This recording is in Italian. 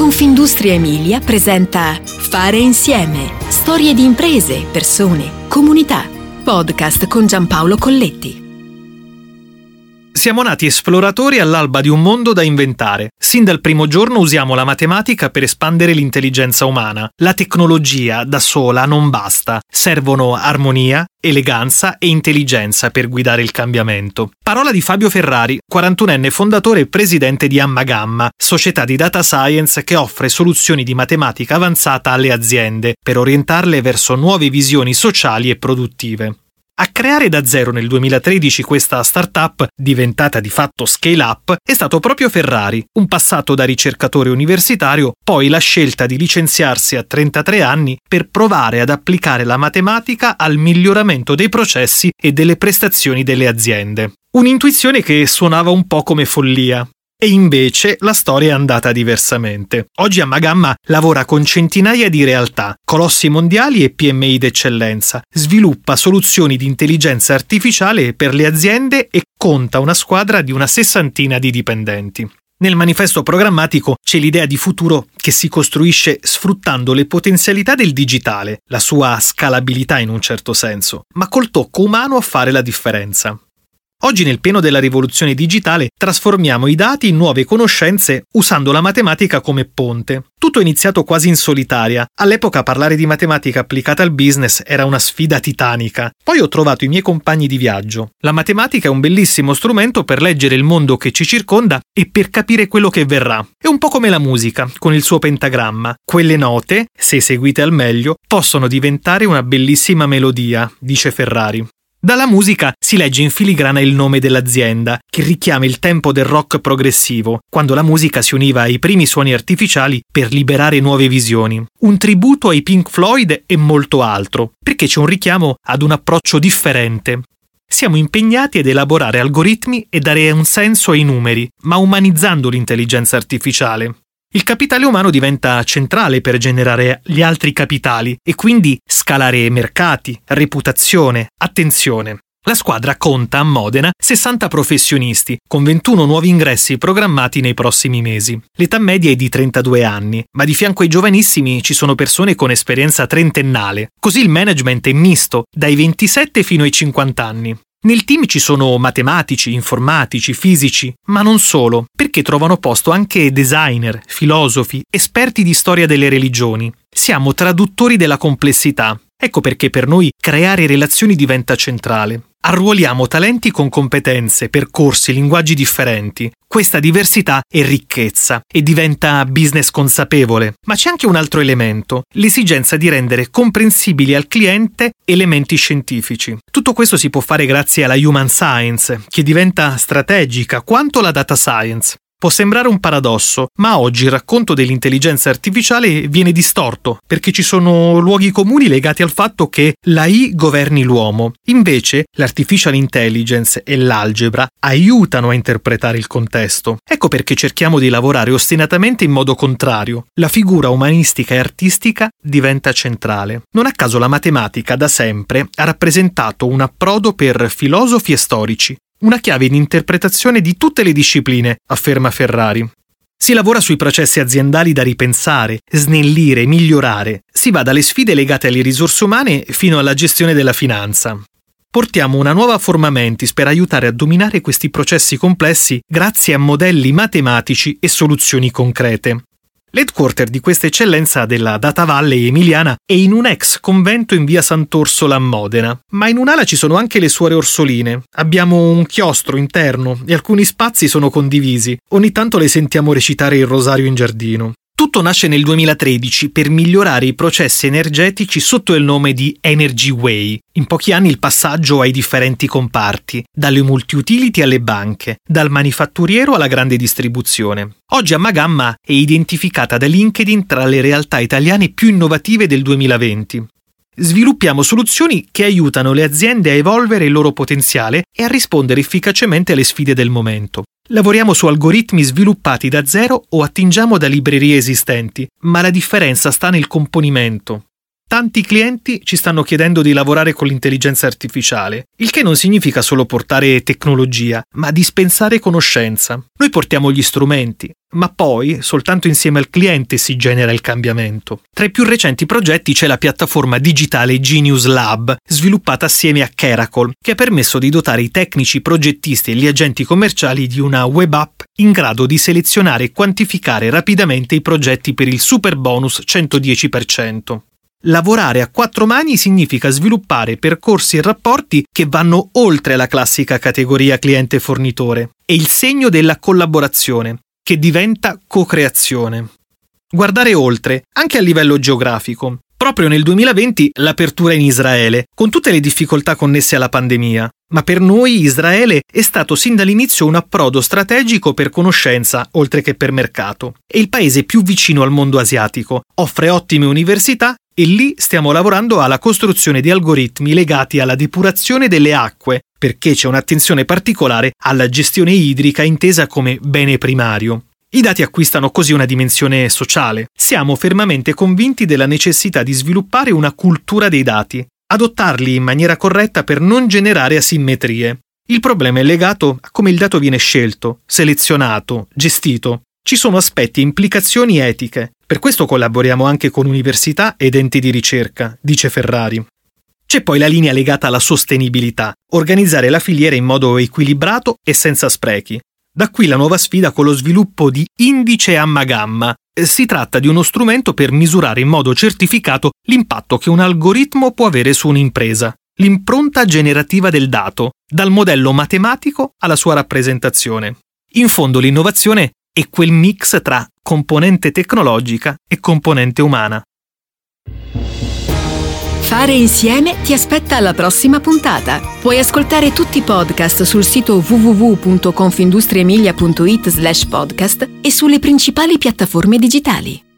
Confindustria Emilia presenta Fare insieme. Storie di imprese, persone, comunità. Podcast con Giampaolo Colletti. Siamo nati esploratori all'alba di un mondo da inventare. Sin dal primo giorno usiamo la matematica per espandere l'intelligenza umana. La tecnologia da sola non basta. Servono armonia, eleganza e intelligenza per guidare il cambiamento. Parola di Fabio Ferrari, 41enne fondatore e presidente di Amma Gamma, società di data science che offre soluzioni di matematica avanzata alle aziende per orientarle verso nuove visioni sociali e produttive. A creare da zero nel 2013 questa startup, diventata di fatto scale up, è stato proprio Ferrari, un passato da ricercatore universitario, poi la scelta di licenziarsi a 33 anni per provare ad applicare la matematica al miglioramento dei processi e delle prestazioni delle aziende. Un'intuizione che suonava un po' come follia, e invece la storia è andata diversamente. Oggi Amagamma lavora con centinaia di realtà, colossi mondiali e PMI d'eccellenza, sviluppa soluzioni di intelligenza artificiale per le aziende e conta una squadra di una sessantina di dipendenti. Nel manifesto programmatico c'è l'idea di futuro che si costruisce sfruttando le potenzialità del digitale, la sua scalabilità in un certo senso, ma col tocco umano a fare la differenza. Oggi nel pieno della rivoluzione digitale trasformiamo i dati in nuove conoscenze usando la matematica come ponte. Tutto è iniziato quasi in solitaria. All'epoca parlare di matematica applicata al business era una sfida titanica. Poi ho trovato i miei compagni di viaggio. La matematica è un bellissimo strumento per leggere il mondo che ci circonda e per capire quello che verrà. È un po' come la musica, con il suo pentagramma. Quelle note, se eseguite al meglio, possono diventare una bellissima melodia, dice Ferrari. Dalla musica si legge in filigrana il nome dell'azienda, che richiama il tempo del rock progressivo, quando la musica si univa ai primi suoni artificiali per liberare nuove visioni. Un tributo ai Pink Floyd e molto altro, perché c'è un richiamo ad un approccio differente. Siamo impegnati ad elaborare algoritmi e dare un senso ai numeri, ma umanizzando l'intelligenza artificiale. Il capitale umano diventa centrale per generare gli altri capitali e quindi scalare mercati, reputazione, attenzione. La squadra conta a Modena 60 professionisti, con 21 nuovi ingressi programmati nei prossimi mesi. L'età media è di 32 anni, ma di fianco ai giovanissimi ci sono persone con esperienza trentennale. Così il management è misto, dai 27 fino ai 50 anni. Nel team ci sono matematici, informatici, fisici, ma non solo, perché trovano posto anche designer, filosofi, esperti di storia delle religioni. Siamo traduttori della complessità. Ecco perché per noi creare relazioni diventa centrale. Arruoliamo talenti con competenze, percorsi, linguaggi differenti. Questa diversità è ricchezza e diventa business consapevole. Ma c'è anche un altro elemento, l'esigenza di rendere comprensibili al cliente elementi scientifici. Tutto questo si può fare grazie alla human science, che diventa strategica quanto la data science. Può sembrare un paradosso, ma oggi il racconto dell'intelligenza artificiale viene distorto, perché ci sono luoghi comuni legati al fatto che l'AI governi l'uomo. Invece, l'artificial intelligence e l'algebra aiutano a interpretare il contesto. Ecco perché cerchiamo di lavorare ostinatamente in modo contrario. La figura umanistica e artistica diventa centrale. Non a caso la matematica da sempre ha rappresentato un approdo per filosofi e storici, una chiave di interpretazione di tutte le discipline, afferma Ferrari. Si lavora sui processi aziendali da ripensare, snellire, migliorare. Si va dalle sfide legate alle risorse umane fino alla gestione della finanza. Portiamo una nuova forma mentis per aiutare a dominare questi processi complessi grazie a modelli matematici e soluzioni concrete. L'headquarter di questa eccellenza della Data Valley emiliana è in un ex convento in via Sant'Orsola a Modena, ma in un'ala ci sono anche le suore orsoline. Abbiamo un chiostro interno e alcuni spazi sono condivisi. Ogni tanto le sentiamo recitare il rosario in giardino. Tutto nasce nel 2013 per migliorare i processi energetici sotto il nome di Energy Way. In pochi anni il passaggio ai differenti comparti, dalle multi-utility alle banche, dal manifatturiero alla grande distribuzione. Oggi Amagamma è identificata da LinkedIn tra le realtà italiane più innovative del 2020. Sviluppiamo soluzioni che aiutano le aziende a evolvere il loro potenziale e a rispondere efficacemente alle sfide del momento. Lavoriamo su algoritmi sviluppati da zero o attingiamo da librerie esistenti, ma la differenza sta nel componimento. Tanti clienti ci stanno chiedendo di lavorare con l'intelligenza artificiale, il che non significa solo portare tecnologia, ma dispensare conoscenza. Noi portiamo gli strumenti, ma poi soltanto insieme al cliente si genera il cambiamento. Tra i più recenti progetti c'è la piattaforma digitale Genius Lab, sviluppata assieme a Keracol, che ha permesso di dotare i tecnici, progettisti e gli agenti commerciali di una web app in grado di selezionare e quantificare rapidamente i progetti per il super bonus 110%. Lavorare a quattro mani significa sviluppare percorsi e rapporti che vanno oltre la classica categoria cliente-fornitore. È il segno della collaborazione, che diventa co-creazione. Guardare oltre, anche a livello geografico. Proprio nel 2020 l'apertura in Israele, con tutte le difficoltà connesse alla pandemia. Ma per noi Israele è stato sin dall'inizio un approdo strategico per conoscenza, oltre che per mercato. È il paese più vicino al mondo asiatico, offre ottime università e lì stiamo lavorando alla costruzione di algoritmi legati alla depurazione delle acque, perché c'è un'attenzione particolare alla gestione idrica intesa come bene primario. I dati acquistano così una dimensione sociale. Siamo fermamente convinti della necessità di sviluppare una cultura dei dati, adottarli in maniera corretta per non generare asimmetrie. Il problema è legato a come il dato viene scelto, selezionato, gestito. Ci sono aspetti e implicazioni etiche. Per questo collaboriamo anche con università ed enti di ricerca, dice Ferrari. C'è poi la linea legata alla sostenibilità, organizzare la filiera in modo equilibrato e senza sprechi. Da qui la nuova sfida con lo sviluppo di Indice Amma Gamma. Eh, si tratta di uno strumento per misurare in modo certificato l'impatto che un algoritmo può avere su un'impresa, l'impronta generativa del dato, dal modello matematico alla sua rappresentazione. In fondo l'innovazione è quel mix tra componente tecnologica e componente umana. Fare insieme ti aspetta alla prossima puntata. Puoi ascoltare tutti i podcast sul sito www.confindustriemilia.it slash podcast e sulle principali piattaforme digitali.